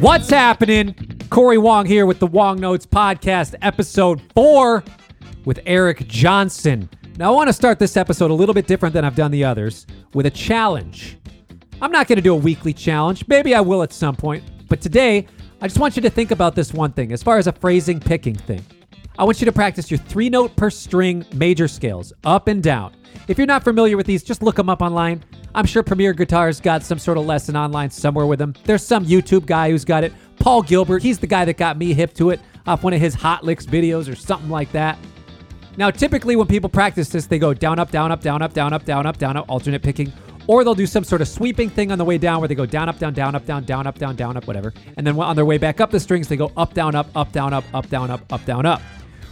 What's happening? Corey Wong here with the Wong Notes Podcast, episode four with Eric Johnson. Now, I want to start this episode a little bit different than I've done the others with a challenge. I'm not going to do a weekly challenge. Maybe I will at some point. But today, I just want you to think about this one thing as far as a phrasing picking thing. I want you to practice your three note per string major scales, up and down. If you're not familiar with these, just look them up online. I'm sure Premier Guitar's got some sort of lesson online somewhere with them. There's some YouTube guy who's got it. Paul Gilbert, he's the guy that got me hip to it off one of his Hot Licks videos or something like that. Now, typically when people practice this, they go down, up, down, up, down, up, down, up, down, up, down, up, alternate picking. Or they'll do some sort of sweeping thing on the way down where they go down, up, down, down, up, down, down, up, down, down, up, whatever. And then on their way back up the strings, they go up, down, up, up, down, up, up, down, up, up, down, up.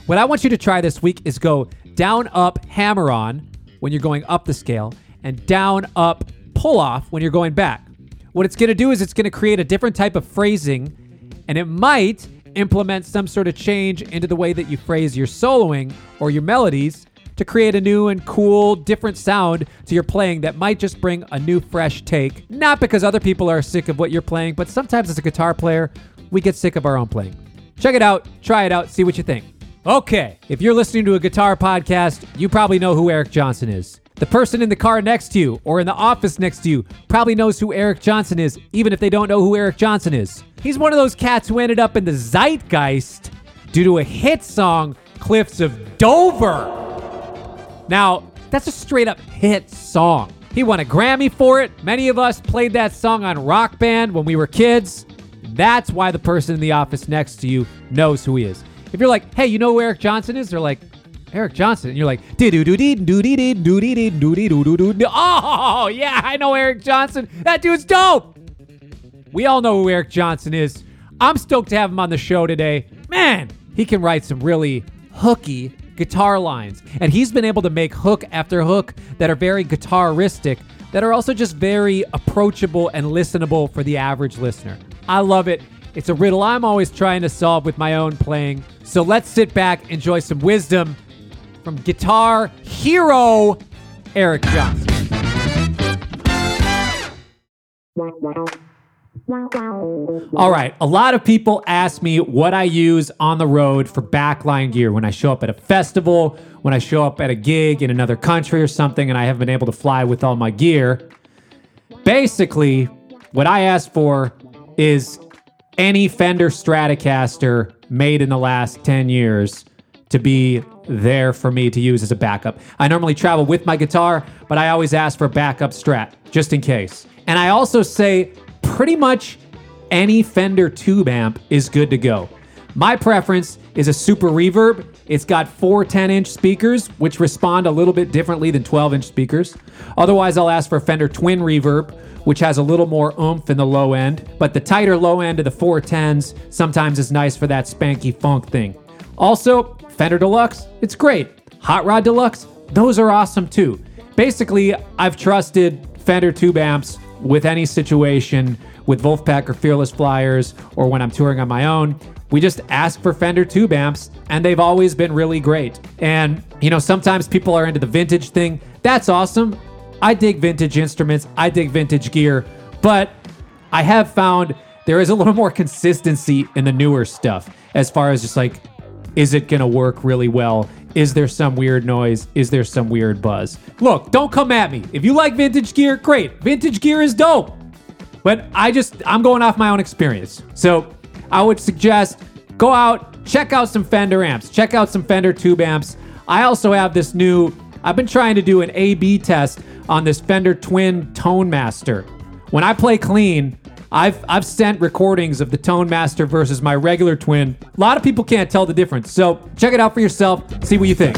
What I want you to try this week is go down, up, hammer on when you're going up the scale, and down, up, pull off when you're going back. What it's going to do is it's going to create a different type of phrasing, and it might implement some sort of change into the way that you phrase your soloing or your melodies to create a new and cool, different sound to your playing that might just bring a new, fresh take. Not because other people are sick of what you're playing, but sometimes as a guitar player, we get sick of our own playing. Check it out, try it out, see what you think. Okay, if you're listening to a guitar podcast, you probably know who Eric Johnson is. The person in the car next to you or in the office next to you probably knows who Eric Johnson is, even if they don't know who Eric Johnson is. He's one of those cats who ended up in the zeitgeist due to a hit song, Cliffs of Dover. Now, that's a straight up hit song. He won a Grammy for it. Many of us played that song on Rock Band when we were kids. That's why the person in the office next to you knows who he is. If you're like, hey, you know who Eric Johnson is? They're like, Eric Johnson. And you're like, doo doo doo doo dee dee doo dee dee doo doo doo doo. Oh, yeah, I know Eric Johnson. That dude's dope. We all know who Eric Johnson is. I'm stoked to have him on the show today. Man, he can write some really hooky guitar lines. And he's been able to make hook after hook that are very guitaristic, that are also just very approachable and listenable for the average listener. I love it. It's a riddle I'm always trying to solve with my own playing. So let's sit back, enjoy some wisdom from guitar hero Eric Johnson. All right. A lot of people ask me what I use on the road for backline gear when I show up at a festival, when I show up at a gig in another country or something, and I haven't been able to fly with all my gear. Basically, what I ask for is any Fender Stratocaster made in the last 10 years to be there for me to use as a backup. I normally travel with my guitar, but I always ask for backup strat just in case. And I also say pretty much any Fender tube amp is good to go. My preference is a super reverb. It's got four 10 inch speakers, which respond a little bit differently than 12 inch speakers. Otherwise, I'll ask for a Fender Twin Reverb, which has a little more oomph in the low end, but the tighter low end of the 410s sometimes is nice for that spanky funk thing. Also, Fender Deluxe, it's great. Hot Rod Deluxe, those are awesome too. Basically, I've trusted Fender tube amps with any situation with Vulfpeck or Fearless Flyers or when I'm touring on my own. We just ask for Fender tube amps and they've always been really great. And, you know, sometimes people are into the vintage thing. That's awesome. I dig vintage instruments, I dig vintage gear, but I have found there is a little more consistency in the newer stuff as far as just like, is it going to work really well? Is there some weird noise? Is there some weird buzz? Look, don't come at me. If you like vintage gear, great. Vintage gear is dope. But I just, I'm going off my own experience. So I would suggest go out, check out some Fender amps, check out some Fender tube amps. I also have this new, I've been trying to do an A B test on this Fender Twin Tone Master. When I play clean, I've I've sent recordings of the Tone Master versus my regular twin. A lot of people can't tell the difference. So check it out for yourself, see what you think.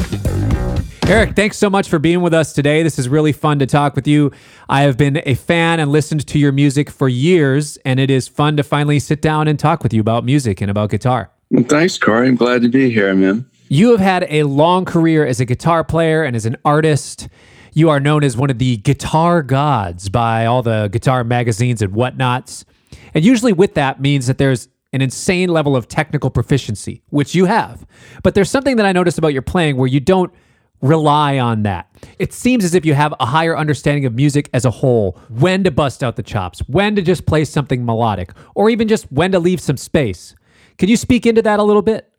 Eric, thanks so much for being with us today. This is really fun to talk with you. I have been a fan and listened to your music for years, and it is fun to finally sit down and talk with you about music and about guitar. Thanks, Corey. I'm glad to be here, man. You have had a long career as a guitar player and as an artist. You are known as one of the guitar gods by all the guitar magazines and whatnots. And usually, with that, means that there's an insane level of technical proficiency, which you have. But there's something that I noticed about your playing where you don't rely on that. It seems as if you have a higher understanding of music as a whole, when to bust out the chops, when to just play something melodic, or even just when to leave some space. Can you speak into that a little bit?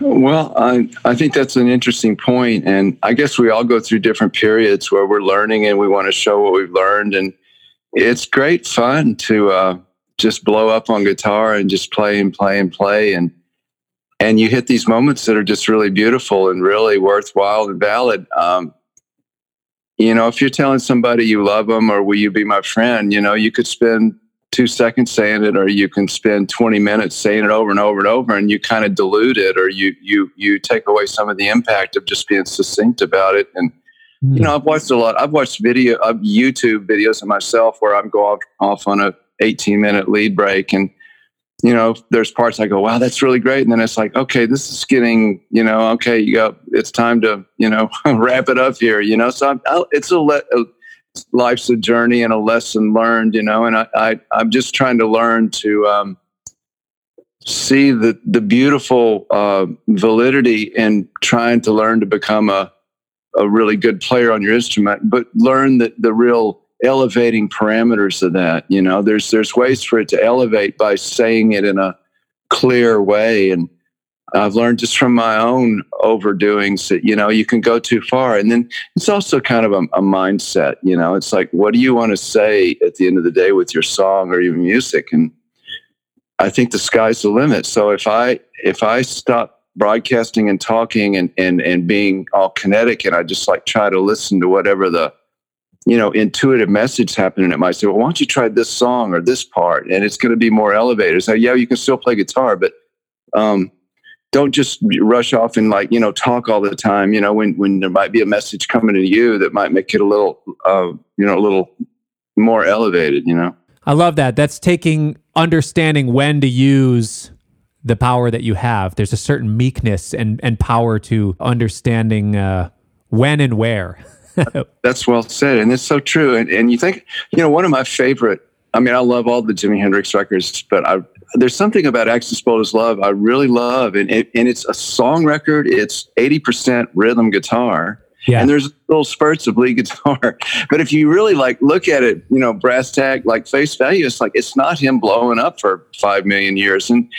Well, I, I think that's an interesting point, and I guess we all go through different periods where we're learning and we want to show what we've learned, and it's great fun to uh, just blow up on guitar and just play and play and play, and and you hit these moments that are just really beautiful and really worthwhile and valid. Um, you know, if you're telling somebody you love them or will you be my friend, you know, you could spend two seconds saying it or you can spend 20 minutes saying it over and over and over and you kind of dilute it or you you you take away some of the impact of just being succinct about it. And mm. you know i've watched a lot i've watched video of youtube videos of myself where i'm going off, off on a 18 minute lead break and you know there's parts i go wow that's really great. And then it's like okay this is getting you know okay you got it's time to you know wrap it up here you know? So I'm, I'll, it's a, le- a life's a journey and a lesson learned, you know, and I, I I'm just trying to learn to um, see the the beautiful uh, validity in trying to learn to become a a really good player on your instrument, but learn that the real elevating parameters of that. You know, there's there's ways for it to elevate by saying it in a clear way and I've learned just from my own overdoings that, you know, you can go too far. And then it's also kind of a, a, mindset, you know, it's like, what do you want to say at the end of the day with your song or your music? And I think the sky's the limit. So if I, if I stop broadcasting and talking and, and, and being all kinetic and I just like try to listen to whatever the, you know, intuitive message happening, it might say, well, why don't you try this song or this part? And it's going to be more elevated. So yeah, you can still play guitar, but, um, don't just rush off and like you know talk all the time you know when when there might be a message coming to you that might make it a little uh, you know a little more elevated you know? I love that. That's taking understanding when to use the power that you have. There's a certain meekness and and power to understanding uh, when and where. That's well said and it's so true and and you think you know one of my favorite I mean, I love all the Jimi Hendrix records, but I there's something about Axis Bold as Love I really love, and it, and it's a song record. It's eighty percent rhythm guitar, yeah. and there's little spurts of lead guitar. But if you really like look at it, you know, brass tag, like face value, it's like it's not him blowing up for five million years, and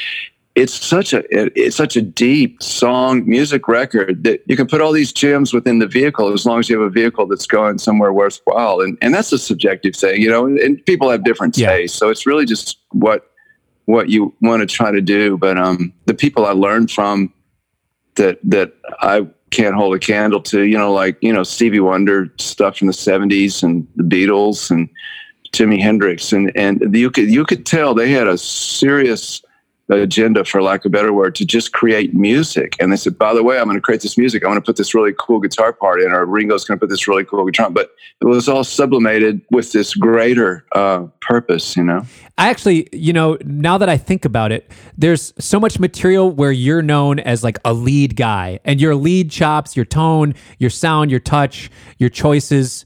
it's such a it's such a deep song music record that you can put all these gems within the vehicle as long as you have a vehicle that's going somewhere worthwhile and and that's a subjective thing you know and, and people have different tastes yeah. so it's really just what what you want to try to do. But um, the people I learned from that that I can't hold a candle to, you know, like you know Stevie Wonder stuff from the '70s and the Beatles and Jimi Hendrix, and and you could you could tell they had a serious agenda, for lack of a better word, to just create music. And they said, by the way, I'm going to create this music. I'm going to put this really cool guitar part in, or Ringo's going to put this really cool guitar. But it was all sublimated with this greater uh, purpose, you know? I actually, you know, now that I think about it, there's so much material where you're known as like a lead guy and your lead chops, your tone, your sound, your touch, your choices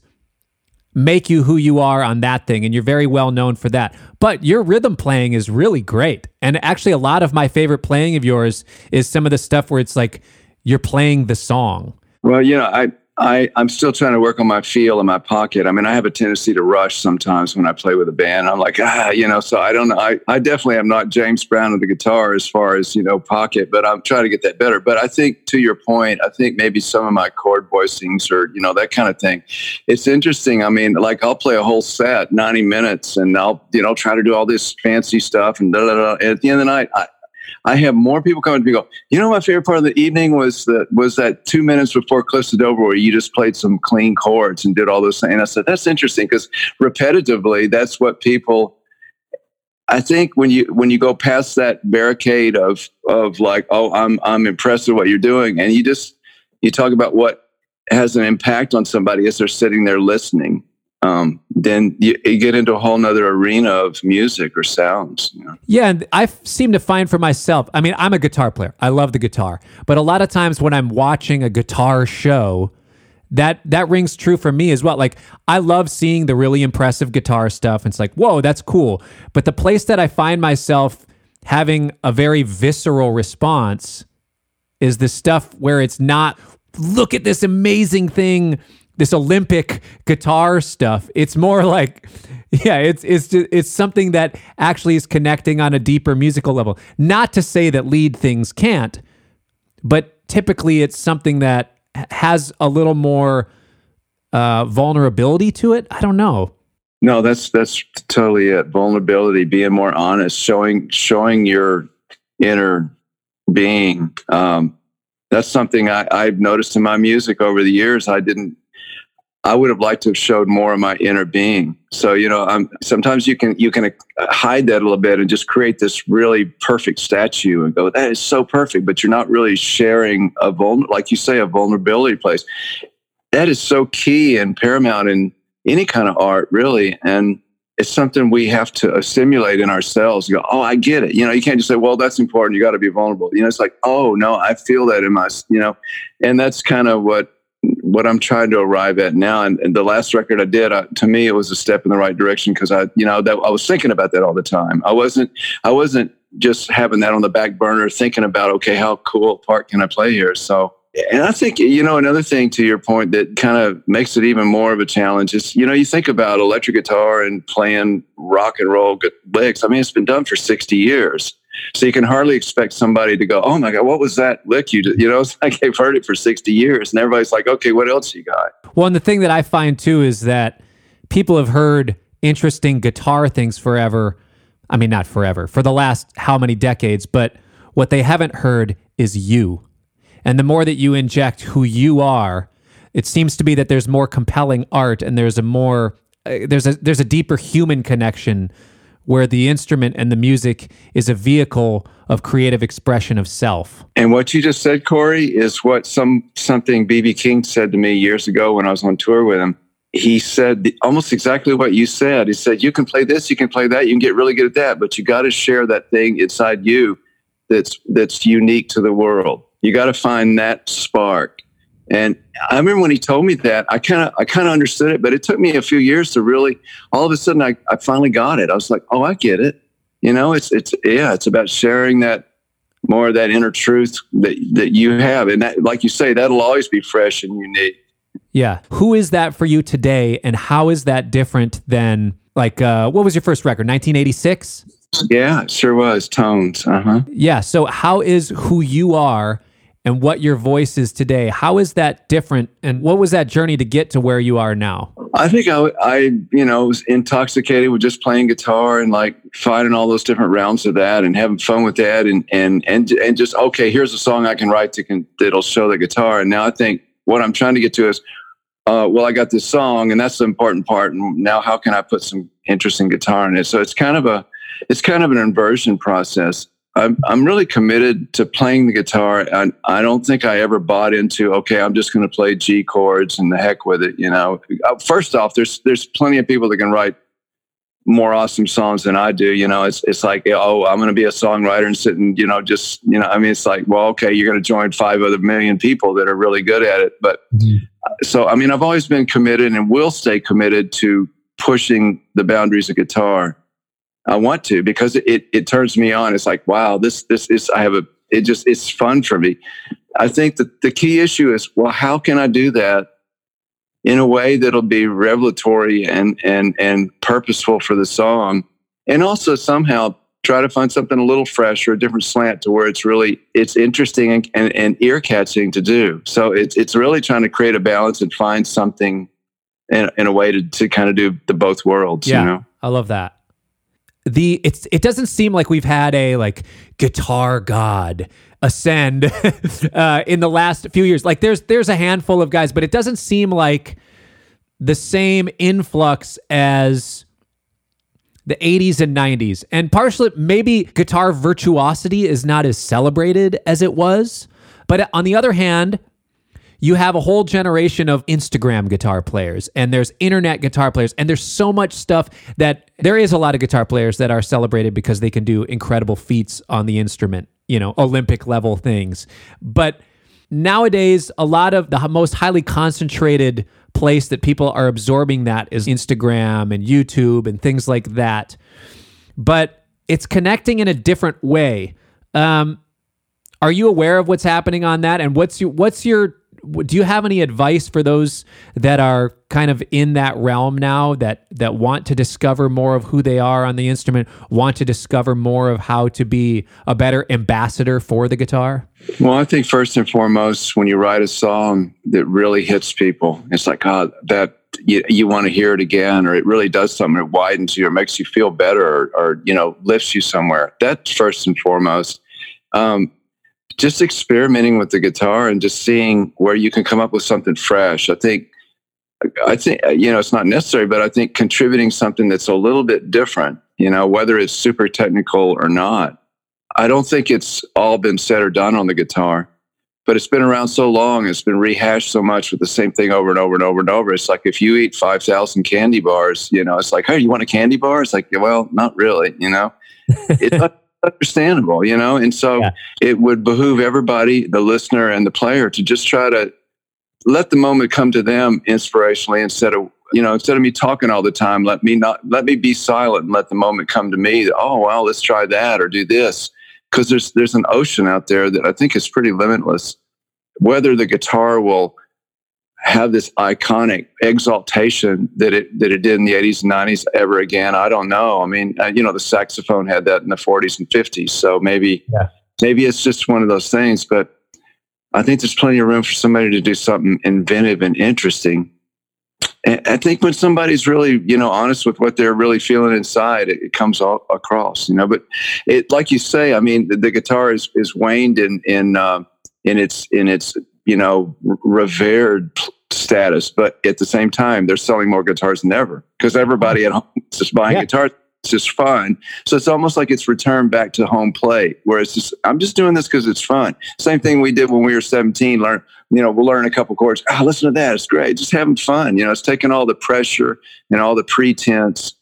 make you who you are on that thing and you're very well known for that but your rhythm playing is really great. And actually a lot of my favorite playing of yours is some of the stuff where it's like you're playing the song. Well you know i I, I'm still trying to work on my feel in my pocket. I mean, I have a tendency to rush sometimes when I play with a band. I'm like, ah, you know, so I don't know. I, I definitely am not James Brown with the guitar as far as, you know, pocket, but I'm trying to get that better. But I think to your point, I think maybe some of my chord voicings or, you know, that kind of thing. It's interesting. I mean, like I'll play a whole set, 90 minutes, and I'll, you know, try to do all this fancy stuff and da da da. And at the end of the night, I, I have more people coming to me go, you know, my favorite part of the evening was that was that two minutes before Cliffs of Dover where you just played some clean chords and did all those things. And I said, that's interesting because repetitively, that's what people. I think when you when you go past that barricade of of like, oh, I'm I'm impressed with what you're doing, and you just you talk about what has an impact on somebody as they're sitting there listening um, then you, you, get into a whole nother arena of music or sounds. You know? Yeah, and I seem to find for myself. I mean, I'm a guitar player. I love the guitar, but a lot of times when I'm watching a guitar show, that that rings true for me as well. Like I love seeing the really impressive guitar stuff. It's like, whoa, that's cool. But the place that I find myself having a very visceral response is the stuff where it's not look at this amazing thing, this Olympic guitar stuff. It's more like, yeah, it's it's it's something that actually is connecting on a deeper musical level. Not to say that lead things can't, but typically it's something that has a little more uh, vulnerability to it. I don't know. No, that's that's totally it. Vulnerability, being more honest, showing showing your inner being. Um, that's something I, I've noticed in my music over the years. I didn't. I would have liked to have showed more of my inner being. So you know, I'm, sometimes you can you can uh, hide that a little bit and just create this really perfect statue and go, that is so perfect, but you're not really sharing a vul like you say a vulnerability place. That is so key and paramount in any kind of art, really. And it's something we have to uh, assimilate in ourselves. You go, oh, I get it. You know, you can't just say, well, that's important. You got to be vulnerable. You know, it's like, oh no, I feel that in my, you know, and that's kind of what what I'm trying to arrive at now. And, and the last record I did, uh, to me, it was a step in the right direction because I, you know, that I was thinking about that all the time. I wasn't, I wasn't just having that on the back burner, thinking about, okay, how cool part can I play here? So and I think, you know, another thing to your point that kind of makes it even more of a challenge is, you know, you think about electric guitar and playing rock and roll licks. I mean, it's been done for 60 years. So you can hardly expect somebody to go, oh my God, what was that lick you did? You know, it's like they've heard it for 60 years. And everybody's like, okay, what else you got? Well, and the thing that I find too is that people have heard interesting guitar things forever. I mean, not forever, for the last how many decades, but what they haven't heard is you and the more that you inject who you are, it seems to be that there's more compelling art and there's a more uh, there's a there's a deeper human connection where the instrument and the music is a vehicle of creative expression of self. And what you just said, Corey, is what some something BB King said to me years ago when I was on tour with him. He said almost exactly what you said. He said, "You can play this, you can play that, you can get really good at that, but you got to share that thing inside you that's that's unique to the world." You got to find that spark. And I remember when he told me that, I kind of I kind of understood it, but it took me a few years to really. All of a sudden, I, I finally got it. I was like, oh, I get it. You know, it's it's yeah, it's about sharing that more of that inner truth that that you have, and that, like you say, that'll always be fresh and unique. Yeah, who is that for you today, and how is that different than like uh, what was your first record, 1986? Yeah, sure was tones. Uh huh. Yeah. So how is who you are? And what your voice is today. How is that different? And what was that journey to get to where you are now? I think I, I, you know, was intoxicated with just playing guitar and like finding all those different rounds of that and having fun with that and and and and just okay, here's a song I can write to can, that'll show the guitar. And now I think what I'm trying to get to is, uh, well, I got this song and that's the important part. And now how can I put some interesting guitar in it? So it's kind of a, it's kind of an inversion process. I'm, I'm really committed to playing the guitar. I, I don't think I ever bought into, okay, I'm just going to play G chords and the heck with it. You know, uh, first off, there's, there's plenty of people that can write more awesome songs than I do. You know, it's, it's like, oh, I'm going to be a songwriter and sit and, you know, just, you know, I mean, it's like, well, okay, you're going to join five other million people that are really good at it. But mm-hmm. so, I mean, I've always been committed and will stay committed to pushing the boundaries of guitar. I want to because it it turns me on. It's like, wow, this this is I have a it just it's fun for me. I think that the key issue is, well, how can I do that in a way that'll be revelatory and and and purposeful for the song, and also somehow try to find something a little fresh or a different slant to where it's really it's interesting and, and, and ear catching to do. So it's it's really trying to create a balance and find something in, in a way to, to kind of do the both worlds. Yeah, you know? I love that the it's it doesn't seem like we've had a like guitar god ascend uh, in the last few years. Like there's there's a handful of guys, but it doesn't seem like the same influx as the 80s and 90s. And partially maybe guitar virtuosity is not as celebrated as it was. But on the other hand, you have a whole generation of Instagram guitar players and there's internet guitar players and there's so much stuff that there is a lot of guitar players that are celebrated because they can do incredible feats on the instrument, you know, Olympic level things. But nowadays a lot of the most highly concentrated place that people are absorbing that is Instagram and YouTube and things like that. But it's connecting in a different way. Um, are you aware of what's happening on that? And what's your what's your do you have any advice for those that are kind of in that realm now that that want to discover more of who they are on the instrument, want to discover more of how to be a better ambassador for the guitar? Well, I think first and foremost, when you write a song that really hits people, it's like, oh, that you, you want to hear it again, or it really does something. It widens you, or makes you feel better, or, or you know, lifts you somewhere. That's first and foremost. Um, just experimenting with the guitar and just seeing where you can come up with something fresh. I think, I think uh, you know, it's not necessary, but I think contributing something that's a little bit different, you know, whether it's super technical or not. I don't think it's all been said or done on the guitar but it's been around so long it's been rehashed so much with the same thing over and over and over and over it's like if you eat 5000 candy bars you know it's like hey you want a candy bar it's like well not really you know it's understandable you know and so yeah. it would behoove everybody the listener and the player to just try to let the moment come to them inspirationally instead of you know instead of me talking all the time let me not let me be silent and let the moment come to me oh well let's try that or do this because there's there's an ocean out there that I think is pretty limitless. Whether the guitar will have this iconic exaltation that it that it did in the 80s and 90s ever again, I don't know. I mean, uh, you know, the saxophone had that in the 40s and 50s, so maybe yeah. maybe it's just one of those things. But I think there's plenty of room for somebody to do something inventive and interesting I think when somebody's really, you know, honest with what they're really feeling inside, it, it comes all across, you know. But it, like you say, I mean, the, the guitar is is waned in in uh, in its in its you know revered status, but at the same time, they're selling more guitars than ever because everybody at home is just buying yeah. guitars it's just fun. So it's almost like it's returned back to home plate, where it's just I'm just doing this because it's fun. Same thing we did when we were 17. Learn, you know, we'll learn a couple chords. Oh, listen to that. It's great. Just having fun. You know, it's taking all the pressure and all the pretense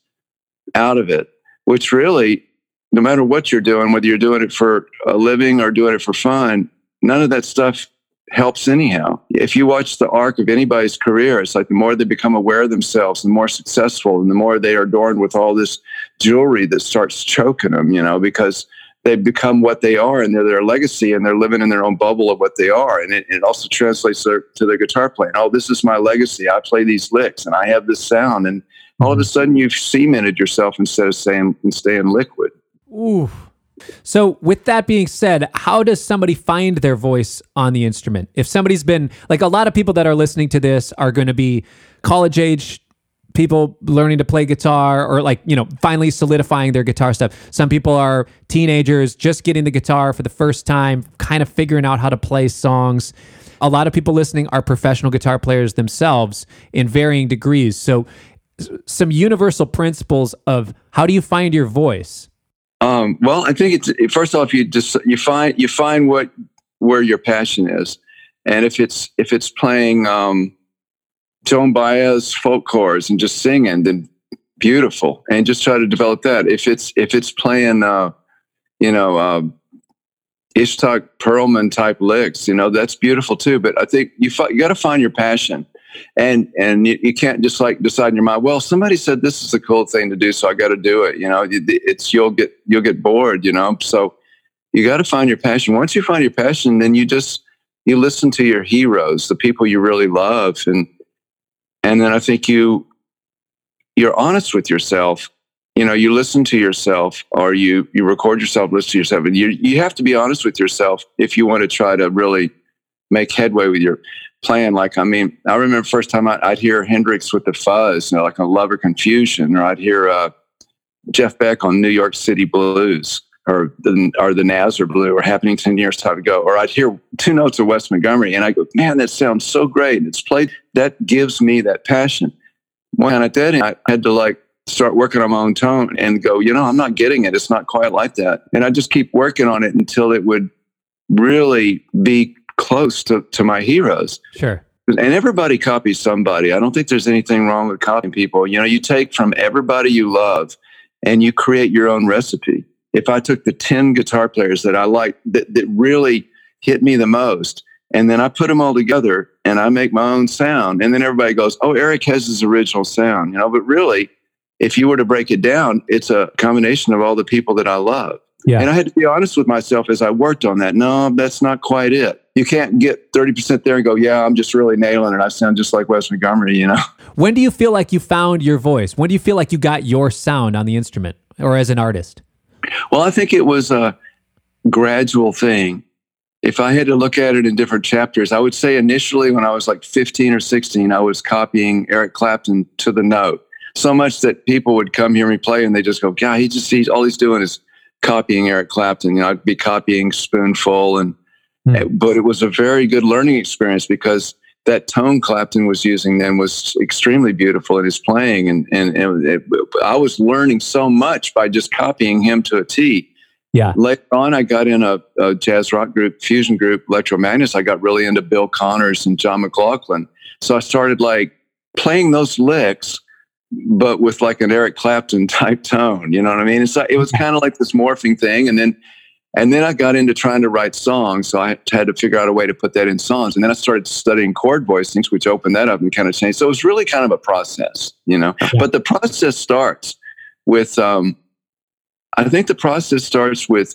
out of it, which really, no matter what you're doing, whether you're doing it for a living or doing it for fun, none of that stuff helps anyhow. If you watch the arc of anybody's career, it's like the more they become aware of themselves, the more successful, and the more they are adorned with all this jewelry that starts choking them, you know, because they've become what they are and they're their legacy and they're living in their own bubble of what they are. And it, it also translates to, to their guitar playing. Oh, this is my legacy. I play these licks and I have this sound. And all of a sudden you've cemented yourself instead of staying, staying liquid. Ooh, so, with that being said, how does somebody find their voice on the instrument? If somebody's been like a lot of people that are listening to this are going to be college age people learning to play guitar or like, you know, finally solidifying their guitar stuff. Some people are teenagers just getting the guitar for the first time, kind of figuring out how to play songs. A lot of people listening are professional guitar players themselves in varying degrees. So, some universal principles of how do you find your voice? Um, well, I think it's first off you just you find you find what where your passion is, and if it's if it's playing um, Joan Baez folk chords and just singing, then beautiful, and just try to develop that. If it's if it's playing, uh, you know, uh, Itzhak Perlman type licks, you know, that's beautiful too. But I think you fi- you got to find your passion and and you, you, can't just like decide in your mind well somebody said this is a cool thing to do so i got to do it you know? It's you'll get you'll get bored you know? So you got to find your passion. Once you find your passion then you just you listen to your heroes the people you really love and and then i think you you're honest with yourself. You know you listen to yourself or you you record yourself listen to yourself and you you have to be honest with yourself if you want to try to really make headway with your playing like I mean I remember first time I, would hear Hendrix with the Fuzz, you know, like a Love or Confusion, or I'd hear uh, Jeff Beck on New York City Blues, or the or the Nazz Are Blue, or Happening Ten Years Time Ago, or I'd hear two notes of Wes Montgomery, and I go, man, that sounds so great. And it's played. That gives me that passion. When I did, I had to like start working on my own tone and go, you know, I'm not getting it. It's not quite like that, and I just keep working on it until it would really be close to, to my heroes. Sure. And everybody copies somebody. I don't think there's anything wrong with copying people. You know, you take from everybody you love and you create your own recipe. If I took the 10 guitar players that I like that, that really hit me the most, and then I put them all together and I make my own sound, and then everybody goes, Oh, Eric has his original sound, you know, but really, if you were to break it down, it's a combination of all the people that I love. Yeah. And I had to be honest with myself as I worked on that. No, that's not quite it. You can't get 30% there and go, yeah, I'm just really nailing it. I sound just like Wes Montgomery, you know? When do you feel like you found your voice? When do you feel like you got your sound on the instrument or as an artist? Well, I think it was a gradual thing. If I had to look at it in different chapters, I would say initially when I was like 15 or 16, I was copying Eric Clapton to the note. So much that people would come hear me play and they just go, God, he just sees all he's doing is copying Eric Clapton. You know, I'd be copying Spoonful and mm. but it was a very good learning experience because that tone Clapton was using then was extremely beautiful in his playing, and and, and it, I was learning so much by just copying him to a T. Yeah. Later on, I got in a, a jazz rock group, fusion group, Electromagnets. I got really into Bill Connors and John McLaughlin, so I started like playing those licks, but with like an Eric Clapton type tone. You know what I mean? It's like, it was kind of like this morphing thing, and then and then I got into trying to write songs. So I had to figure out a way to put that in songs. And then I started studying chord voicings, which opened that up and kind of changed. So it was really kind of a process, you know. Yeah. But the process starts with, um, I think the process starts with,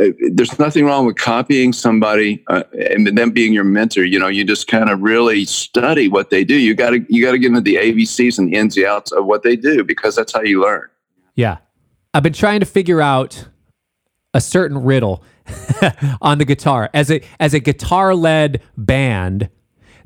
uh, there's nothing wrong with copying somebody uh, and them being your mentor. You know, you just kind of really study what they do. You got to you got to get into the ABCs and the ins and outs of what they do because that's how you learn. Yeah, I've been trying to figure out a certain riddle on the guitar. As a as a guitar led band,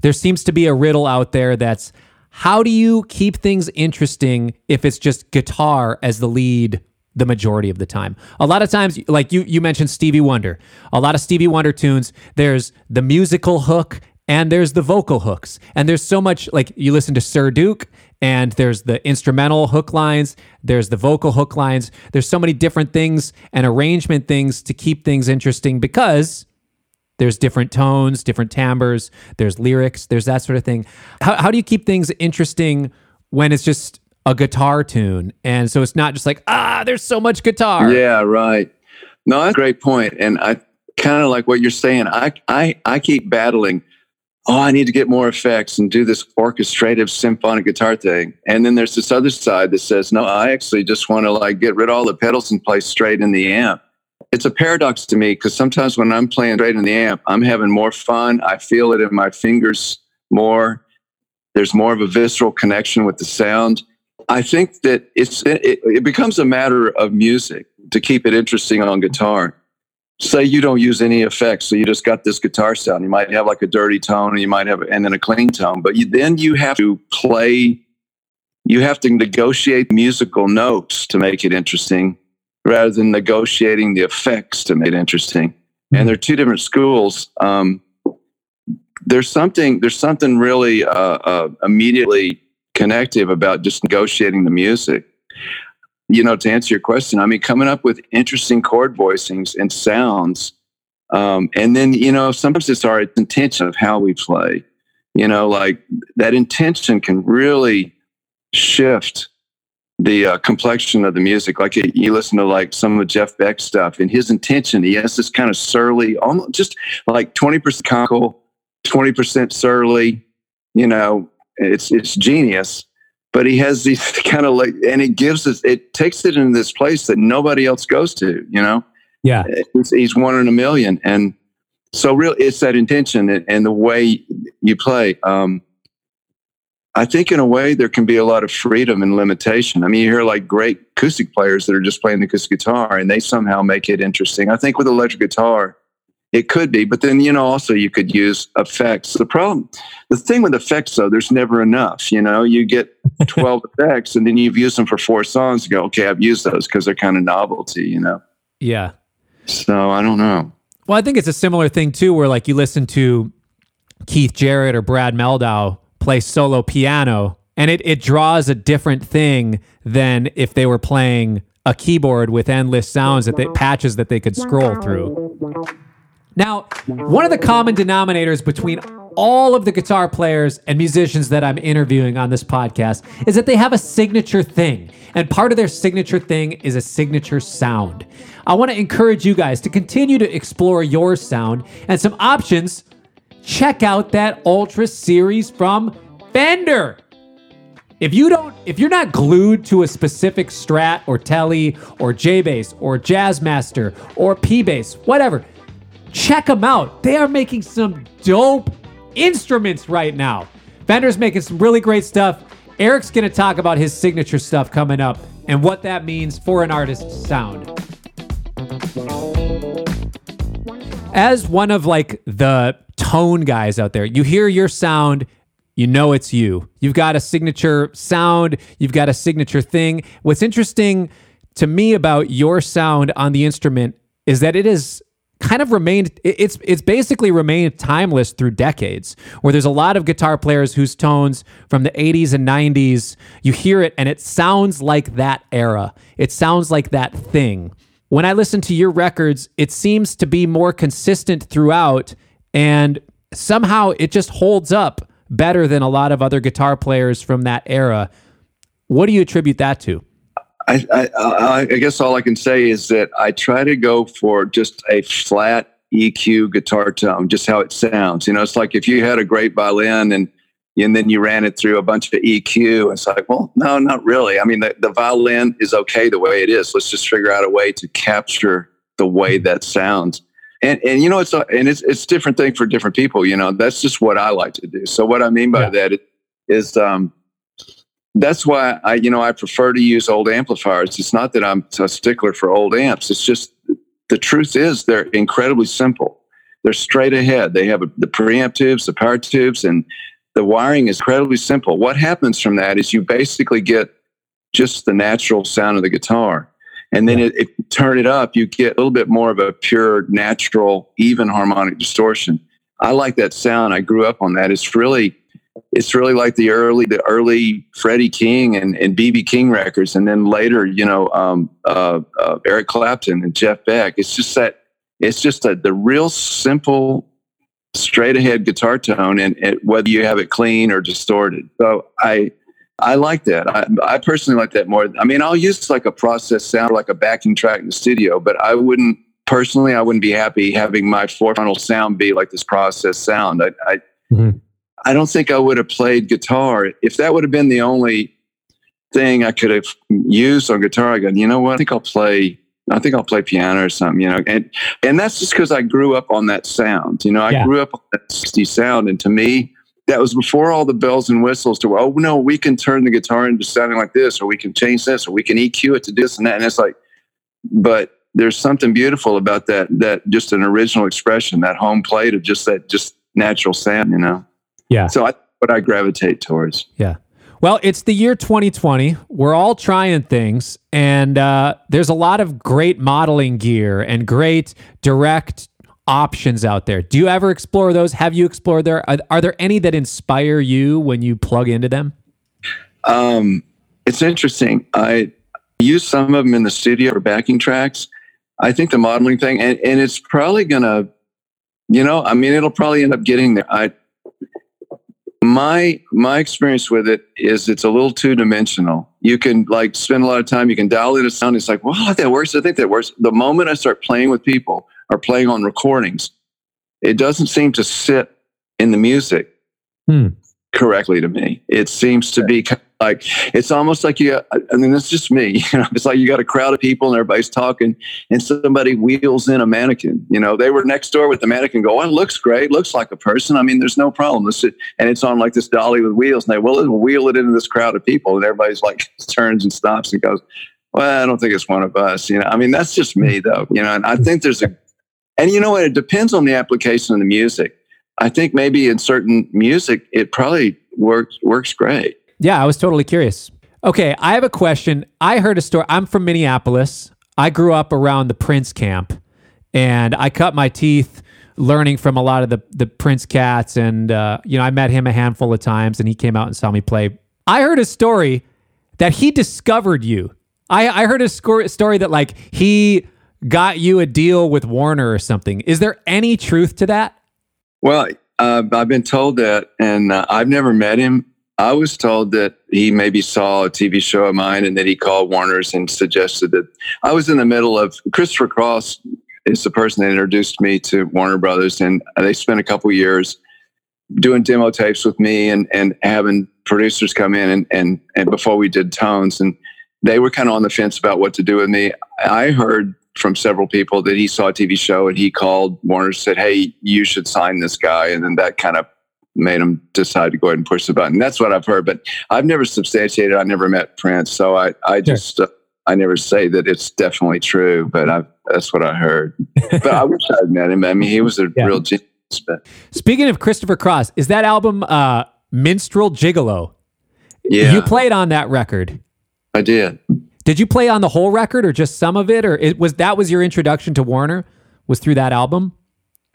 there seems to be a riddle out there that's how do you keep things interesting if it's just guitar as the lead the majority of the time. A lot of times, like you you mentioned Stevie Wonder, a lot of Stevie Wonder tunes, there's the musical hook and there's the vocal hooks. And there's so much like you listen to Sir Duke and there's the instrumental hook lines, there's the vocal hook lines. There's so many different things and arrangement things to keep things interesting because there's different tones, different timbres, there's lyrics, there's that sort of thing. How, how do you keep things interesting when it's just a guitar tune? And so it's not just like, ah, there's so much guitar. Yeah, right. No, that's a great point. And I kind of like what you're saying. I, I, I keep battling oh, I need to get more effects and do this orchestrative symphonic guitar thing. And then there's this other side that says, no, I actually just want to like get rid of all the pedals and play straight in the amp. It's a paradox to me because sometimes when I'm playing straight in the amp, I'm having more fun. I feel it in my fingers more. There's more of a visceral connection with the sound. I think that it's it, it becomes a matter of music to keep it interesting on guitar say you don't use any effects. So you just got this guitar sound. You might have like a dirty tone and you might have and then a clean tone but you, then you have to play you have to negotiate musical notes to make it interesting rather than negotiating the effects to make it interesting. And they're two different schools. Um, there's something there's something really uh, uh, immediately connective about just negotiating the music you know, to answer your question, I mean, coming up with interesting chord voicings and sounds. Um, and then, you know, sometimes it's our intention of how we play. You know, like that intention can really shift the uh, complexion of the music. Like you listen to like some of Jeff Beck stuff, and his intention, he has this kind of surly, almost just like twenty percent comical, twenty percent surly. You know, it's it's genius but he has these kind of like, and it gives us, it takes it in this place that nobody else goes to, you know? Yeah. He's, he's one in a million. And so really it's that intention and, and the way you play. Um, I think in a way there can be a lot of freedom and limitation. I mean, you hear like great acoustic players that are just playing the acoustic guitar and they somehow make it interesting. I think with electric guitar, it could be, but then you know also you could use effects. The problem, the thing with effects though, there's never enough. You know, you get 12 effects and then you've used them for four songs. You go, okay, I've used those because they're kind of novelty. You know. Yeah. So I don't know. Well, I think it's a similar thing too, where like you listen to Keith Jarrett or Brad Mehldau play solo piano, and it it draws a different thing than if they were playing a keyboard with endless sounds that they patches that they could scroll through. Now, one of the common denominators between all of the guitar players and musicians that I'm interviewing on this podcast is that they have a signature thing. And part of their signature thing is a signature sound. I want to encourage you guys to continue to explore your sound and some options. Check out that Ultra series from Fender. If you don't, if you're not glued to a specific Strat or Tele or J Bass or Jazzmaster or P Bass, whatever, check them out. They are making some dope instruments right now. Fender's making some really great stuff. Eric's going to talk about his signature stuff coming up and what that means for an artist's sound. As one of like the tone guys out there, you hear your sound, you know it's you. You've got a signature sound, you've got a signature thing. What's interesting to me about your sound on the instrument is that it is kind of remained it's it's basically remained timeless through decades where there's a lot of guitar players whose tones from the 80s and 90s you hear it and it sounds like that era. It sounds like that thing. When i listen to your records it seems to be more consistent throughout and somehow it just holds up better than a lot of other guitar players from that era. What do you attribute that to I, I, I guess all I can say is that I try to go for just a flat EQ guitar tone, just how it sounds. You know, it's like if you had a great violin and and then you ran it through a bunch of EQ. It's like, well, no, not really. I mean, the, the violin is okay the way it is. Let's just figure out a way to capture the way that sounds. And and you know, it's a, and it's it's different thing for different people. You know, that's just what I like to do. So what I mean by yeah. that is um, that's why I, you know, I prefer to use old amplifiers. It's not that I'm a stickler for old amps. It's just the truth is they're incredibly simple. They're straight ahead. They have a, the preamp tubes, the power tubes, and the wiring is incredibly simple. What happens from that is you basically get just the natural sound of the guitar. And then it, it, turn it up, you get a little bit more of a pure, natural, even harmonic distortion. I like that sound. I grew up on that. It's really it's really like the early the early Freddie King and and BB King records, and then later, you know, um, uh, uh, Eric Clapton and Jeff Beck. It's just that it's just the real simple, straight ahead guitar tone, and, whether you have it clean or distorted. So I I like that. I, I personally like that more. I mean, I'll use like a process sound, like a backing track in the studio, but I wouldn't personally. I wouldn't be happy having my four sound be like this process sound. I, I mm-hmm I don't think I would have played guitar if that would have been the only thing I could have used on guitar. I go, you know what? I think I'll play. I think I'll play piano or something, you know, and and that's just because I grew up on that sound. You know, I yeah. grew up on that 60 sound, and to me, that was before all the bells and whistles. To oh no, we can turn the guitar into sounding like this, or we can change this, or we can EQ it to this and that. And it's like, but there's something beautiful about that. That just an original expression, that home plate of just that just natural sound. You know. Yeah. So I what I gravitate towards. Yeah. Well, it's the year 2020. We're all trying things, and uh, there's a lot of great modeling gear and great direct options out there. Do you ever explore those? Have you explored there? Are, are there any that inspire you when you plug into them? Um, it's interesting. I use some of them in the studio for backing tracks. I think the modeling thing, and, and it's probably going to, you know, I mean, it'll probably end up getting there. I, my my experience with it is it's a little two dimensional. You can like spend a lot of time. You can dial in a sound. It's like, wow, that works. I think that works. The moment I start playing with people or playing on recordings, it doesn't seem to sit in the music hmm. Correctly to me. It seems to be like it's almost like you. I mean, it's just me. You know, it's like you got a crowd of people and everybody's talking, and somebody wheels in a mannequin. You know, they were next door with the mannequin. Go, oh, it looks great. Looks like a person. I mean, there's no problem. and it's on like this dolly with wheels, and they will wheel it into this crowd of people, and everybody's like turns and stops and goes. Well, I don't think it's one of us. You know, I mean, that's just me though. You know, and I think there's a, and you know what? It depends on the application of the music. I think maybe in certain music, it probably works works great. Yeah, I was totally curious. Okay, I have a question. I heard a story. I'm from Minneapolis. I grew up around the Prince camp, and I cut my teeth learning from a lot of the the Prince cats. And uh, you know, I met him a handful of times, and he came out and saw me play. I heard a story that he discovered you. I, I heard a sco- story that like he got you a deal with Warner or something. Is there any truth to that? Well, uh, I've been told that, and uh, I've never met him. I was told that he maybe saw a TV show of mine and that he called Warner's and suggested that I was in the middle of Christopher Cross is the person that introduced me to Warner Brothers, and they spent a couple years doing demo tapes with me and and having producers come in and and and before we did tones and they were kind of on the fence about what to do with me. I heard from several people that he saw a TV show and he called Warner said, "Hey, you should sign this guy," and then that kind of made him decide to go ahead and push the button. That's what I've heard, but I've never substantiated. I never met Prince, so I I just uh, I never say that it's definitely true, but I that's what I heard. but I wish I'd met him. I mean, he was a yeah. real genius. But. Speaking of Christopher Cross, is that album uh, Minstrel Gigolo? Yeah, you played on that record. I did. Did you play on the whole record or just some of it, or it was that was your introduction to Warner? Was through that album?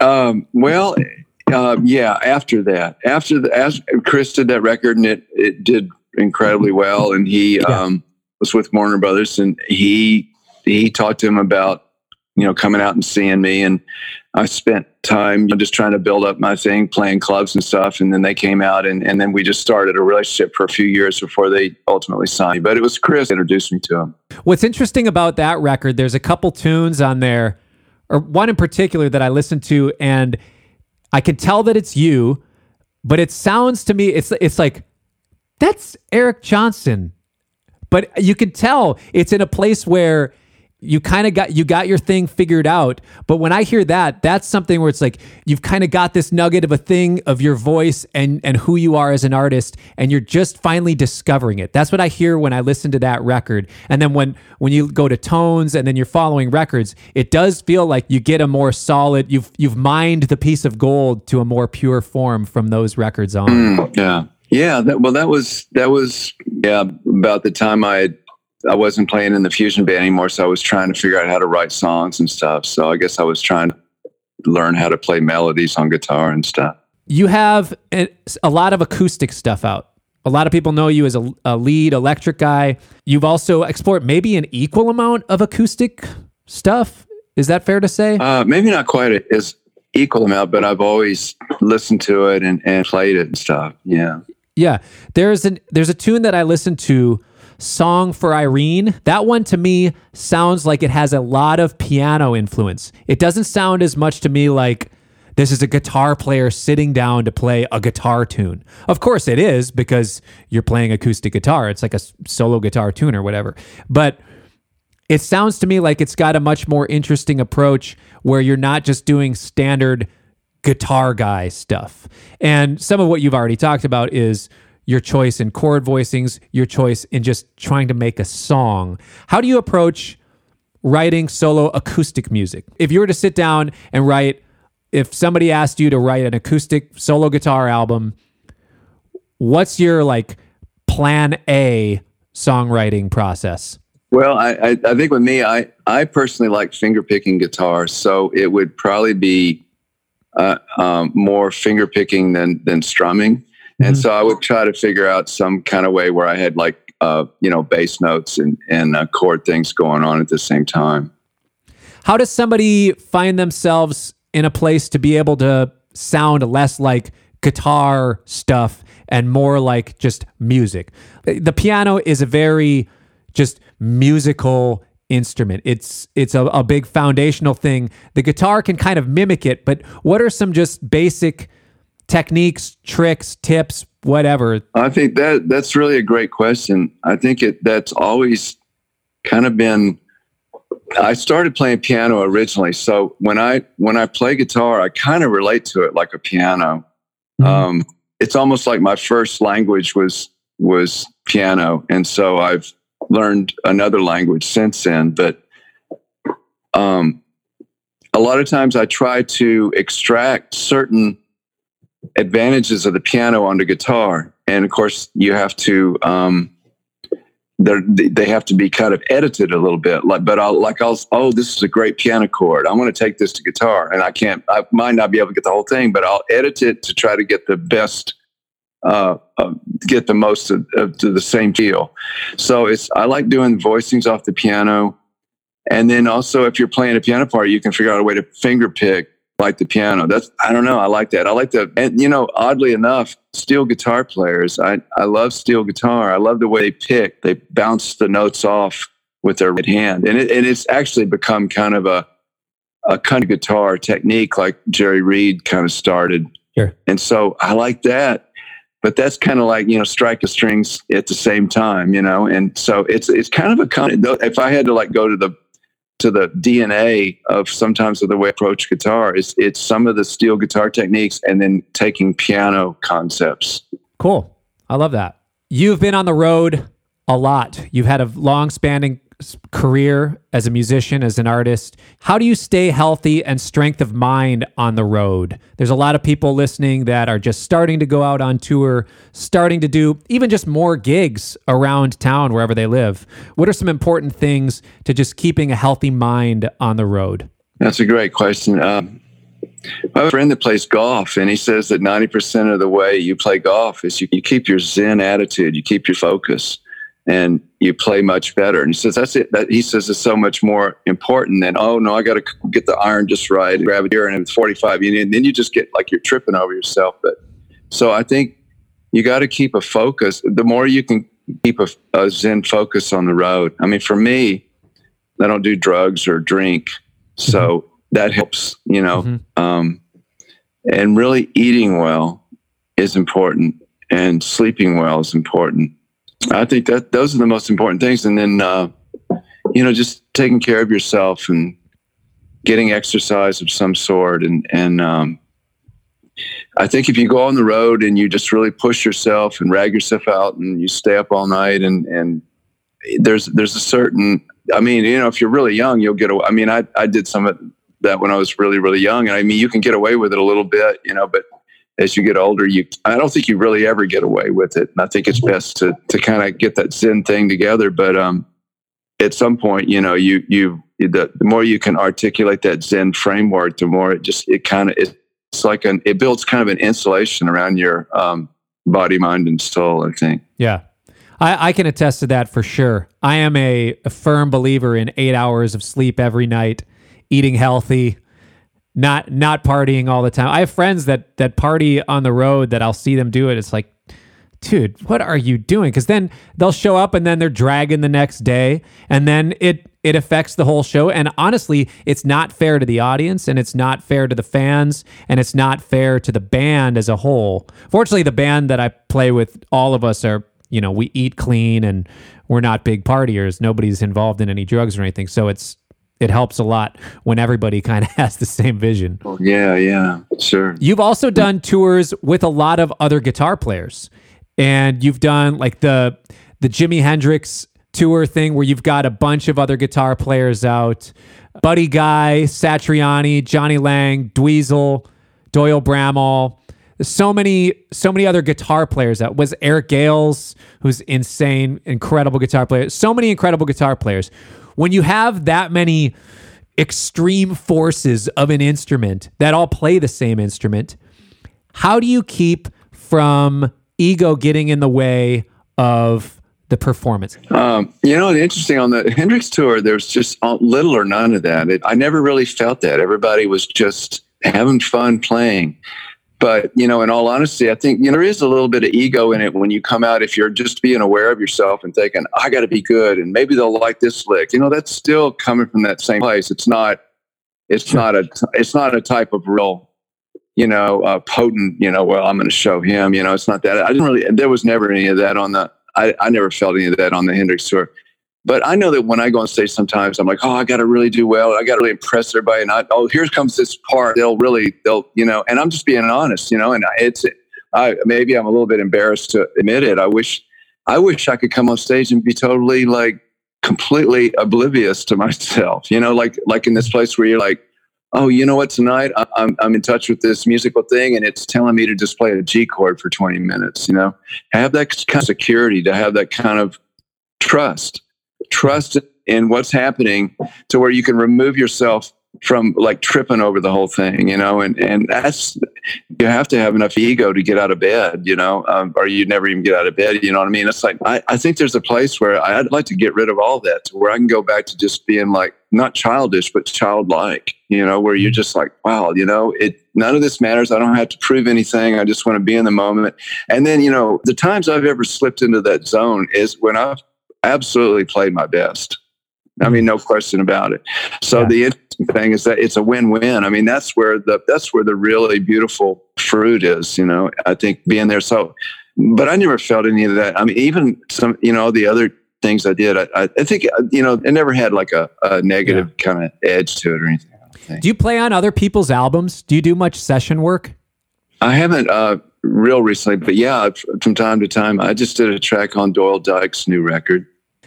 Um, well, uh, yeah. After that, after the as Chris did that record and it it did incredibly well, and he yeah. um, was with Warner Brothers, and he he talked to him about you know coming out and seeing me, and I spent time just trying to build up my thing, playing clubs and stuff. And then they came out, and, and then we just started a relationship for a few years before they ultimately signed. But it was Chris introduced me to him. What's interesting about that record, there's a couple tunes on there, or one in particular that I listened to, and I can tell that it's you, but it sounds to me, it's it's like that's Eric Johnson. But you can tell it's in a place where you kind of got you got your thing figured out but when i hear that that's something where it's like you've kind of got this nugget of a thing of your voice and and who you are as an artist and you're just finally discovering it. That's what i hear when i listen to that record. And then when when you go to tones and then you're following records it does feel like you get a more solid you've you've mined the piece of gold to a more pure form from those records on. Mm, yeah. Yeah that, well that was that was yeah about the time i had I wasn't playing in the fusion band anymore, so I was trying to figure out how to write songs and stuff. So I guess I was trying to learn how to play melodies on guitar and stuff. You have a, a lot of acoustic stuff out. A lot of people know you as a, a lead electric guy. You've also explored maybe an equal amount of acoustic stuff. Is that fair to say? Uh, maybe not quite as equal amount, but I've always listened to it and, and played it and stuff. Yeah. Yeah. There's an there's a tune that I listened to Song for Irene, that one to me sounds like it has a lot of piano influence. It doesn't sound as much to me like this is a guitar player sitting down to play a guitar tune. Of course it is because you're playing acoustic guitar. It's like a solo guitar tune or whatever. But it sounds to me like it's got a much more interesting approach where you're not just doing standard guitar guy stuff. And some of what you've already talked about is your choice in chord voicings, your choice in just trying to make a song. How do you approach writing solo acoustic music? If you were to sit down and write, if somebody asked you to write an acoustic solo guitar album, what's your like plan A songwriting process? Well, I, I, I think with me, I, I personally like finger picking guitars, so it would probably be uh, um, more finger picking than than strumming. And mm-hmm. so I would try to figure out some kind of way where I had like, uh, you know, bass notes and, and uh, chord things going on at the same time. How does somebody find themselves in a place to be able to sound less like guitar stuff and more like just music? The piano is a very just musical instrument. It's it's a, a big foundational thing. The guitar can kind of mimic it, but what are some just basic techniques, tricks, tips, whatever? I think that that's really a great question. I think it that's always kind of been I started playing piano originally. So when I when I play guitar, I kind of relate to it like a piano. Mm-hmm. Um, it's almost like my first language was was piano, and so I've learned another language since then. But um, a lot of times, I try to extract certain advantages of the piano onto guitar. And of course, you have to, um, they have to be kind of edited a little bit. Like, but I'll like I'll oh this is a great piano chord. I want to take this to guitar, and I can't. I might not be able to get the whole thing, but I'll edit it to try to get the best, uh, uh, get the most of, of, to the same feel. So it's I like doing voicings off the piano, and then also if you're playing a piano part, you can figure out a way to finger pick like the piano. That's I don't know. I like that. I like the and you know, oddly enough, steel guitar players. I I love steel guitar. I love the way they pick. They bounce the notes off with their right hand, and it, and it's actually become kind of a a kind of guitar technique like Jerry Reed kind of started. Sure. And so I like that. But that's kind of like you know strike the strings at the same time, you know. And so it's it's kind of a kind of if I had to like go to the to the DNA of sometimes of the way I approach guitar. It's it's some of the steel guitar techniques and then taking piano concepts. Cool. I love that. You've been on the road a lot. You've had a long spanning career as a musician, as an artist. How do you stay healthy and strength of mind on the road? There's a lot of people listening that are just starting to go out on tour, starting to do even just more gigs around town wherever they live. What are some important things to just keeping a healthy mind on the road? That's a great question. Um, I have a friend that plays golf, and he says that 90% of the way you play golf is you, you keep your Zen attitude, you keep your focus and you play much better. And he says that's it. That he says it's so much more important than oh no, I got to get the iron just right, grab it here, and it's forty five. And then you just get like you're tripping over yourself. But so I think you got to keep a focus. The more you can keep a, a, Zen focus on the road. I mean, for me, I don't do drugs or drink, so mm-hmm. that helps. You know, mm-hmm. um, and really eating well is important, and sleeping well is important I think that those are the most important things. And then, uh, you know, just taking care of yourself and getting exercise of some sort. And, and, um, I think if you go on the road and you just really push yourself and rag yourself out and you stay up all night and, and there's, there's a certain, I mean, you know, if you're really young, you'll get away. I mean, I, I did some of that when I was really, really young. And I mean, you can get away with it a little bit, you know, but as you get older, you I don't think you really ever get away with it. And I think it's best to to kind of get that Zen thing together. But um, at some point, you know, you you the, the more you can articulate that Zen framework, the more it just it kind of it's like an it builds kind of an insulation around your um, body, mind, and soul. I think. Yeah. I, I can attest to that for sure. I am a, a firm believer in eight hours of sleep every night, eating healthy, not not partying all the time. I have friends that that party on the road that I'll see them do it. It's like, dude, what are you doing? Because then they'll show up and then they're dragging the next day, and then it it affects the whole show. And honestly, it's not fair to the audience, and it's not fair to the fans, and it's not fair to the band as a whole. Fortunately, the band that I play with, all of us are you know we eat clean and we're not big partiers. Nobody's involved in any drugs or anything, so it's it helps a lot when everybody kind of has the same vision. Yeah, yeah, sure. You've also done tours with a lot of other guitar players, and you've done like the the Jimi Hendrix tour thing where you've got a bunch of other guitar players out. Buddy Guy, Satriani, Jonny Lang, Dweezil, Doyle Bramhall. So many, so many other guitar players. That was Eric Gales, who's insane, incredible guitar player. So many incredible guitar players when you have that many extreme forces of an instrument that all play the same instrument, how do you keep from ego getting in the way of the performance? Um, you know, the interesting on the Hendrix tour, there's just little or none of that. It, I never really felt that. Everybody was just having fun playing. But, you know, in all honesty, I think, you know, there is a little bit of ego in it when you come out, if you're just being aware of yourself and thinking, I got to be good and maybe they'll like this lick. You know, that's still coming from that same place. It's not, it's not a, it's not a type of real, you know, uh, potent, you know, well, I'm going to show him, you know, it's not that. I didn't really, there was never any of that on the, I, I never felt any of that on the Hendrix tour. But I know that when I go on stage, sometimes I'm like, oh, I got to really do well. I got to really impress everybody. And I, oh, here comes this part. They'll really, they'll, you know, and I'm just being honest, you know, and it's, I, maybe I'm a little bit embarrassed to admit it. I wish, I wish I could come on stage and be totally like completely oblivious to myself, you know, like, like in this place where you're like, oh, you know what, tonight I'm, I'm in touch with this musical thing and it's telling me to just play a G chord for 20 minutes, you know, have that kind of security, to have that kind of trust trust in what's happening to where you can remove yourself from like tripping over the whole thing, you know, and, and that's, you have to have enough ego to get out of bed, you know, um, or you never even get out of bed. You know what I mean? It's like, I, I think there's a place where I'd like to get rid of all that to where I can go back to just being like, not childish, but childlike, you know, where you're just like, wow, you know, it, none of this matters. I don't have to prove anything. I just want to be in the moment. And then, you know, the times I've ever slipped into that zone is when I've absolutely played my best. I mean, no question about it. So yeah. the interesting thing is that it's a win-win. I mean, that's where the that's where the really beautiful fruit is. You know, I think being there. So, but I never felt any of that. I mean, even some, you know, the other things I did. I, I, think you know it never had like a, a negative yeah. kind of edge to it or anything. Do you play on other people's albums? Do you do much session work? I haven't uh, real recently, but yeah, from time to time. I just did a track on Doyle Dykes' new record.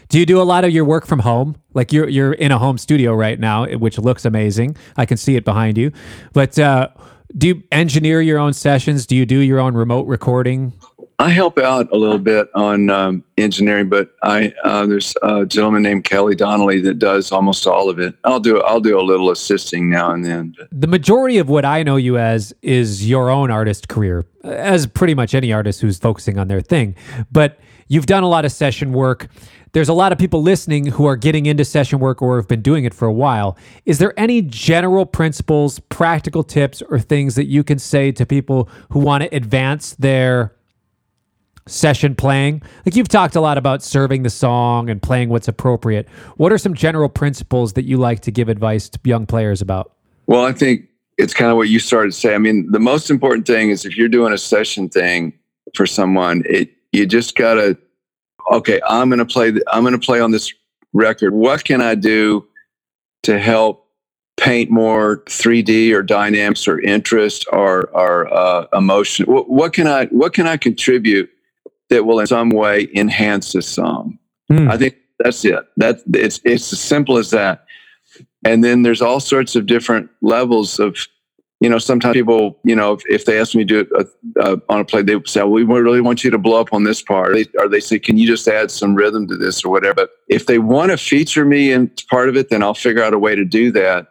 Do you do a lot of your work from home? Like you're you're in a home studio right now, which looks amazing. I can see it behind you. But uh, do you engineer your own sessions? Do you do your own remote recording? I help out a little bit on um, engineering, but I uh, there's a gentleman named Kelly Donnelly that does almost all of it. I'll do I'll do a little assisting now and then. The majority of what I know you as is your own artist career, as pretty much any artist who's focusing on their thing. But you've done a lot of session work. There's a lot of people listening who are getting into session work or have been doing it for a while. Is there any general principles, practical tips, or things that you can say to people who want to advance their session playing? Like you've talked a lot about serving the song and playing what's appropriate. What are some general principles that you like to give advice to young players about? Well, I think it's kind of what you started to say. I mean, the most important thing is if you're doing a session thing for someone, it you just gotta okay, I'm gonna play I'm gonna play on this record. What can I do to help paint more 3D or dynamics or interest or, or uh, emotion? What, what, can I what can I contribute that will in some way enhance the song. Mm. I think that's it. That it's it's as simple as that. And then there's all sorts of different levels of, you know, sometimes people, you know, if, if they ask me to do it uh, uh, on a play, they say, well, we really want you to blow up on this part. Or they, or they say, can you just add some rhythm to this or whatever? But if they want to feature me in part of it, then I'll figure out a way to do that.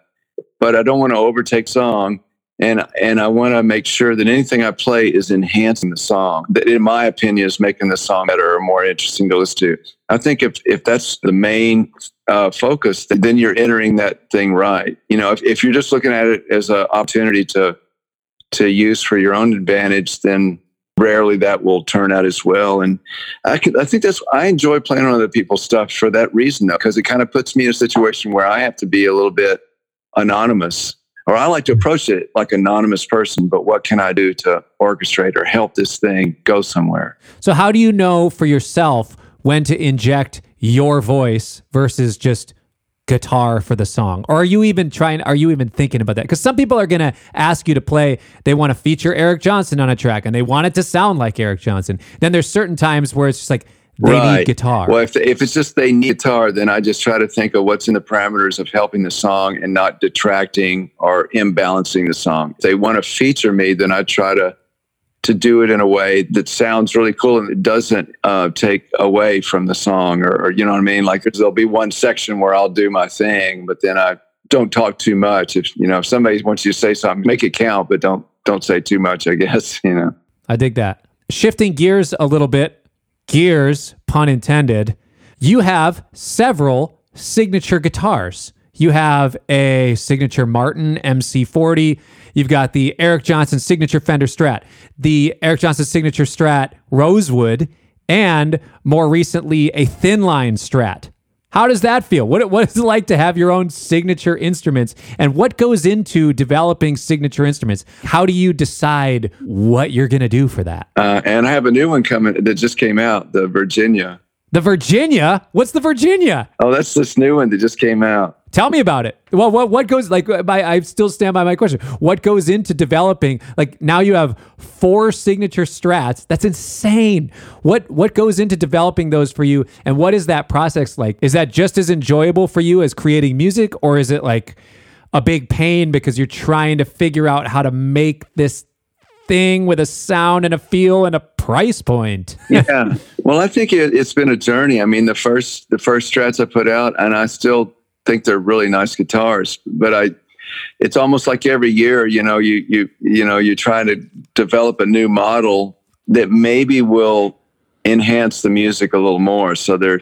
But I don't want to overtake song and and I want to make sure that anything I play is enhancing the song. That, in my opinion, is making the song better or more interesting to listen to. I think if if that's the main uh, focus, then you're entering that thing right. You know, if if you're just looking at it as an opportunity to to use for your own advantage, then rarely that will turn out as well. And I can, I think that's I enjoy playing on other people's stuff for that reason, though, because it kind of puts me in a situation where I have to be a little bit anonymous or I like to approach it like anonymous person, but what can I do to orchestrate or help this thing go somewhere? So how do you know for yourself when to inject your voice versus just guitar for the song? Or are you even trying are you even thinking about that? Because some people are gonna ask you to play, they want to feature Eric Johnson on a track and they want it to sound like Eric Johnson. Then there's certain times where it's just like they right. need guitar. Well, if, if it's just they need guitar, then I just try to think of what's in the parameters of helping the song and not detracting or imbalancing the song. If they want to feature me, then I try to to do it in a way that sounds really cool and it doesn't uh, take away from the song or, or, you know what I mean? Like there'll be one section where I'll do my thing, but then I don't talk too much. If you know, if somebody wants you to say something, make it count, but don't don't say too much, I guess, you know. I dig that. Shifting gears a little bit, gears, pun intended, you have several signature guitars. You have a signature Martin MC40. You've got the Eric Johnson signature Fender Strat, the Eric Johnson signature Strat Rosewood, and more recently a thin line Strat. How does that feel? What, what is it like to have your own signature instruments? And what goes into developing signature instruments? How do you decide what you're going to do for that? Uh, and I have a new one coming that just came out, the Virginia. The Virginia? What's the Virginia? Oh, that's this new one that just came out. Tell me about it. Well, what what goes like? Uh, my, I still stand by my question. What goes into developing? Like now you have four signature strats. That's insane. What what goes into developing those for you? And what is that process like? Is that just as enjoyable for you as creating music, or is it like a big pain because you're trying to figure out how to make this thing with a sound and a feel and a price point. yeah. Well, I think it, has been a journey. I mean, the first the first strats I put out, and I still think they're really nice guitars, but I it's almost like every year, you know, you you you know, you're trying to develop a new model that maybe will enhance the music a little more. So there,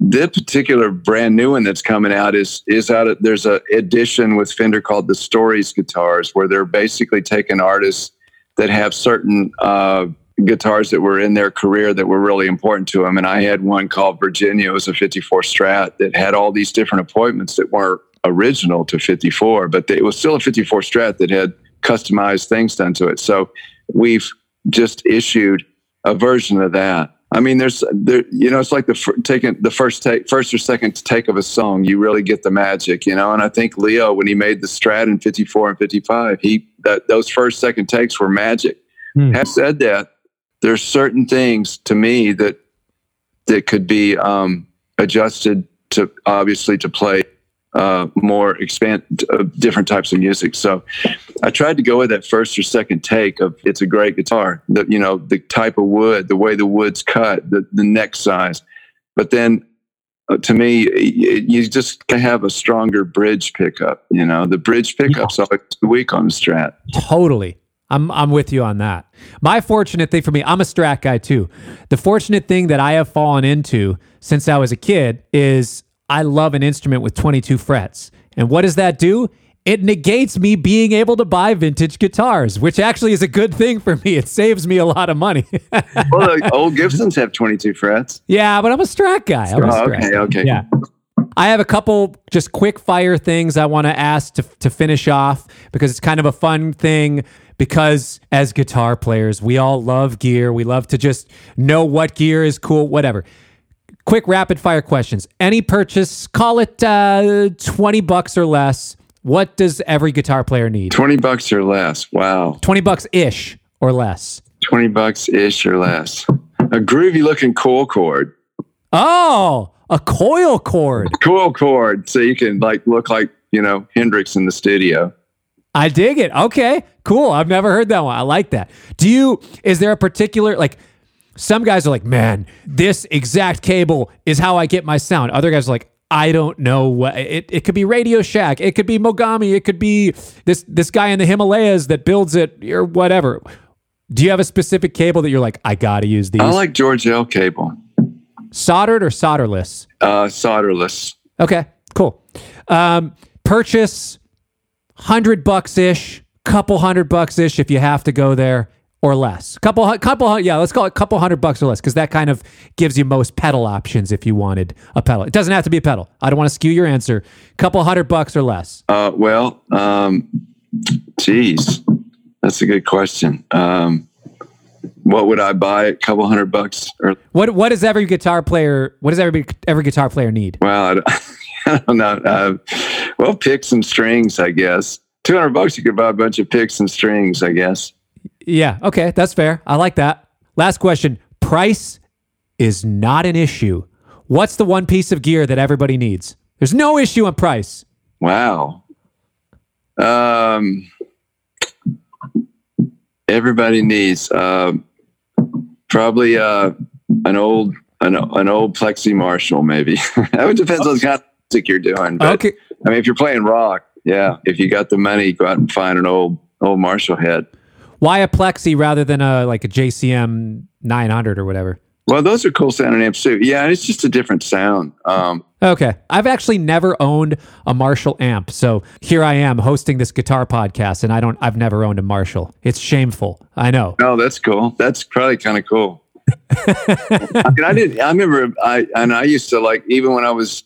this particular brand new one that's coming out is is out. Of, there's a edition with Fender called the Stories guitars, where they're basically taking artists that have certain uh, guitars that were in their career that were really important to them. And I had one called Virginia. It was a 54 Strat that had all these different appointments that weren't original to 54, but it was still a 54 Strat that had customized things done to it. So we've just issued a version of that. I mean, there's there, you know, it's like the fir- taking the first take, first or second take of a song. You really get the magic, you know. And I think Leo, when he made the Strat in '54 and '55, he that those first second takes were magic. Hmm. Have said that, there's certain things to me that that could be um, adjusted to obviously to play uh, more expand uh, different types of music. So I tried to go with that first or second take of it's a great guitar. The you know the type of wood, the way the wood's cut, the the neck size. But then uh, to me, y- you just have a stronger bridge pickup. You know the bridge pickup's always weak on the Strat. Totally. I'm I'm with you on that. My fortunate thing for me, I'm a strat guy too. The fortunate thing that I have fallen into since I was a kid is I love an instrument with 22 frets. And what does that do? It negates me being able to buy vintage guitars, which actually is a good thing for me. It saves me a lot of money. Well, the old Gibsons have 22 frets. yeah, but I'm a strat guy. I'm a Oh, strat okay, okay. Yeah. I have a couple just quick fire things I want to ask to, to finish off because it's kind of a fun thing. Because as guitar players, we all love gear. We love to just know what gear is cool, whatever. Quick rapid fire questions. Any purchase, call it uh, 20 bucks or less. What does every guitar player need? 20 bucks or less. Wow. 20 bucks ish or less. 20 bucks ish or less. A groovy looking coil cord. Oh, a coil cord. Coil cord. So you can like look like, you know, Hendrix in the studio. I dig it. Okay, cool. I've never heard that one. I like that. Do you, is there a particular, like, some guys are like, man, this exact cable is how I get my sound. Other guys are like, I don't know what it, it could be Radio Shack, it could be Mogami, it could be this this guy in the Himalayas that builds it or whatever. Do you have a specific cable that you're like, I gotta use these? I like George L cable. Soldered or solderless? Uh, solderless. Okay, cool. Um, purchase hundred bucks ish, couple hundred bucks ish if you have to go there, or less. Couple, couple, yeah, let's call it a couple hundred bucks or less because that kind of gives you most pedal options if you wanted a pedal. It doesn't have to be a pedal. I don't want to skew your answer. Couple hundred bucks or less. Uh, well, um, geez, that's a good question. Um, what would I buy? A couple hundred bucks or What What does every guitar player? What does every every guitar player need? well, I don't, I don't know. Uh, well, picks and strings, I guess. Two hundred bucks, you could buy a bunch of picks and strings, I guess. Yeah, okay, that's fair. I like that. Last question. Price is not an issue. What's the one piece of gear that everybody needs? There's no issue on price. Wow. Um, everybody needs um, probably uh, an old an, an old Plexi Marshall, maybe. that depends on the kind of music you're doing. But, Okay. I mean, if you're playing rock, yeah. If you got the money, go out and find an old old Marshall head. Why a Plexi rather than a like a JCM 900 or whatever? Well, those are cool sounding amps too. Yeah, and it's just a different sound. Um, Okay. I've actually never owned a Marshall amp. So here I am hosting this guitar podcast and I don't I've never owned a Marshall. It's shameful. I know. No, that's cool. That's probably kind of cool. I mean, I did. I remember. I and I used to like even when I was,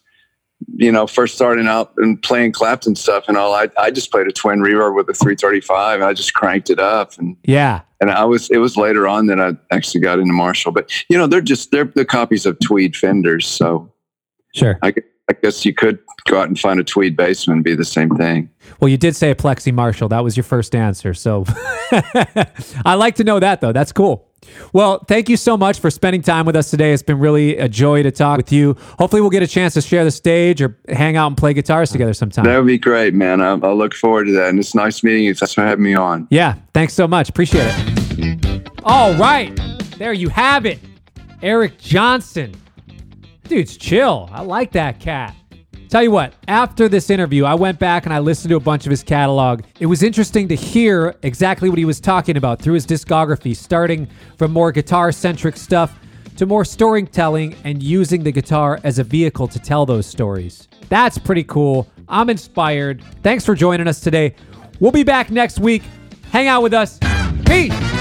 you know, first starting out and playing Clapton stuff and all. I I just played a twin reverb with a 335. and I just cranked it up and Yeah. And I was. It was later on that I actually got into Marshall. But you know, they're just they're the copies of Tweed Fenders. So Sure. I, I guess you could go out and find a Tweed bassman and be the same thing. Well, you did say a Plexi Marshall. That was your first answer. So I like to know that, though. That's cool. Well, thank you so much for spending time with us today. It's been really a joy to talk with you. Hopefully, we'll get a chance to share the stage or hang out and play guitars together sometime. That would be great, man. I, I look forward to that. And it's nice meeting you. Thanks for having me on. Yeah, thanks so much. Appreciate it. All right. There you have it. Eric Johnson. Dude's chill. I like that cat. Tell you what, after this interview, I went back and I listened to a bunch of his catalog. It was interesting to hear exactly what he was talking about through his discography, starting from more guitar centric stuff to more storytelling and using the guitar as a vehicle to tell those stories. That's pretty cool. I'm inspired. Thanks for joining us today. We'll be back next week. Hang out with us. Peace.